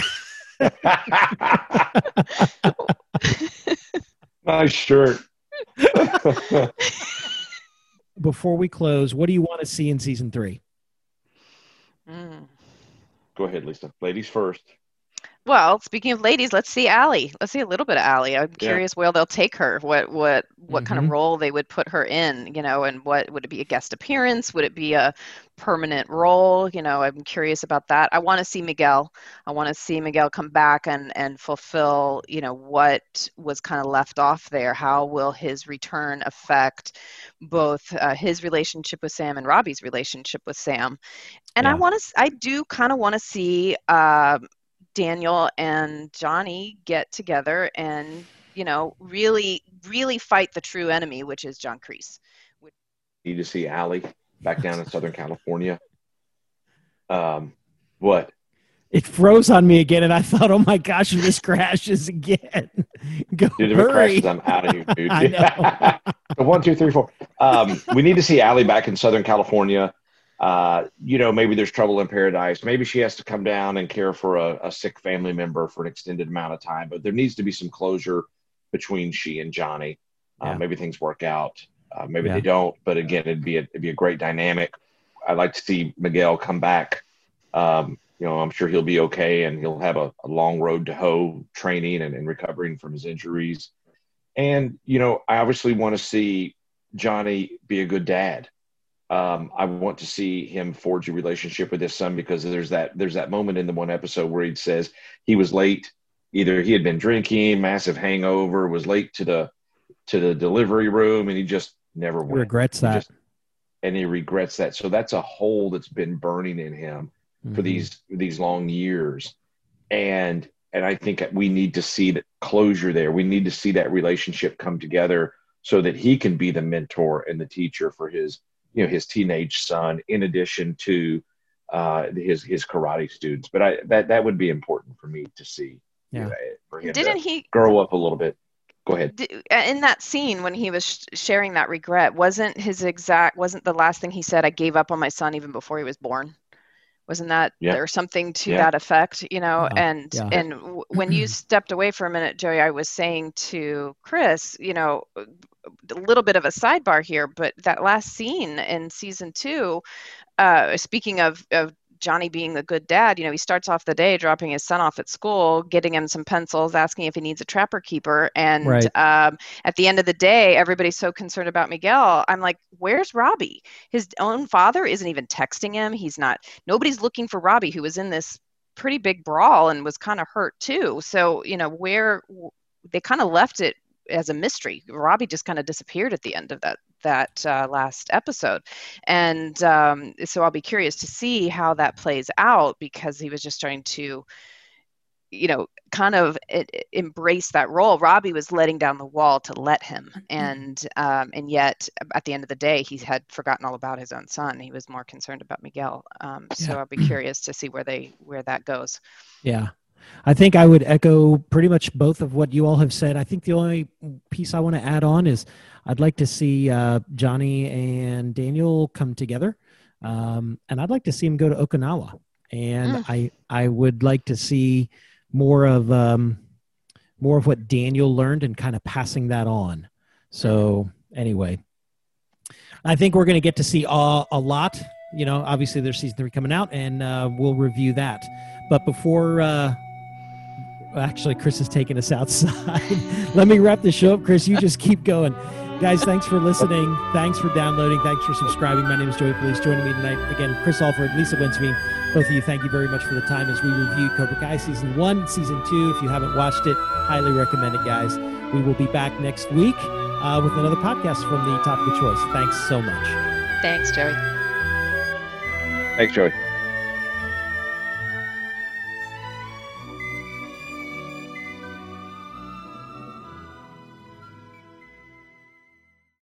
nice shirt. Before we close, what do you want to see in season three? Mm. Go ahead, Lisa. Ladies first. Well, speaking of ladies, let's see Ali. Let's see a little bit of Ali. I'm curious yeah. where they'll take her. What what what mm-hmm. kind of mm-hmm. role they would put her in, you know, and what would it be a guest appearance? Would it be a permanent role? You know, I'm curious about that. I want to see Miguel. I want to see Miguel come back and and fulfill, you know, what was kind of left off there. How will his return affect both uh, his relationship with Sam and Robbie's relationship with Sam? And yeah. I want to I do kind of want to see um, Daniel and Johnny get together and you know really really fight the true enemy, which is John Kreese. Need to see Ali back down in Southern California. Um, what? It froze on me again, and I thought, "Oh my gosh, if this crashes again, go dude, if it crashes, I'm out of here, dude." I know. so one, two, three, four. Um, we need to see Ali back in Southern California uh, you know, maybe there's trouble in paradise. Maybe she has to come down and care for a, a, sick family member for an extended amount of time. But there needs to be some closure between she and Johnny. Uh, yeah. Maybe things work out. Uh, maybe yeah. they don't. But again, it'd be a, it'd be a great dynamic. I'd like to see Miguel come back. Um, you know, I'm sure he'll be okay, and he'll have a, a long road to hoe training and, and recovering from his injuries. And you know, I obviously want to see Johnny be a good dad. Um, I want to see him forge a relationship with his son because there's that there's that moment in the one episode where he says he was late, either he had been drinking, massive hangover, was late to the to the delivery room, and he just never went. Regrets that, just, and he regrets that. So that's a hole that's been burning in him mm-hmm. for these these long years, and and I think we need to see that closure there. We need to see that relationship come together so that he can be the mentor and the teacher for his you know his teenage son in addition to uh, his his karate students. But I that that would be important for me to see. Yeah. You know, for him Didn't he grow up a little bit? Go ahead. Uh, in that scene when he was sharing that regret, wasn't his exact wasn't the last thing he said? I gave up on my son even before he was born. Wasn't that yeah. there something to yeah. that effect? You know, and yeah. and w- when you stepped away for a minute, Joey, I was saying to Chris, you know, a little bit of a sidebar here, but that last scene in season two, uh, speaking of, of Johnny being the good dad, you know, he starts off the day dropping his son off at school, getting him some pencils, asking if he needs a trapper keeper. And right. um, at the end of the day, everybody's so concerned about Miguel. I'm like, where's Robbie? His own father isn't even texting him. He's not, nobody's looking for Robbie, who was in this pretty big brawl and was kind of hurt too. So, you know, where they kind of left it as a mystery. Robbie just kind of disappeared at the end of that that uh, last episode, and um, so I'll be curious to see how that plays out because he was just trying to you know, kind of embrace that role. Robbie was letting down the wall to let him, mm-hmm. and um, and yet at the end of the day, he had forgotten all about his own son. He was more concerned about Miguel. Um, so yeah. I'll be curious to see where they where that goes. Yeah, I think I would echo pretty much both of what you all have said. I think the only piece I want to add on is I'd like to see uh, Johnny and Daniel come together, um, and I'd like to see him go to Okinawa. And mm. I I would like to see more of um, more of what Daniel learned and kind of passing that on. So anyway, I think we're going to get to see a, a lot. You know, obviously there's season three coming out, and uh, we'll review that. But before uh, actually chris is taking us outside. Let me wrap the show up chris. You just keep going. Guys thanks for listening. Thanks for downloading. Thanks for subscribing. My name is joey police joining me tonight again chris alford lisa winsveen both of you thank you very much for the time as we review cobra kai season one season two. If you haven't watched it highly recommend it guys. We will be back next week uh, with another podcast from the topic of choice. Thanks so much. Thanks joey. Thanks joey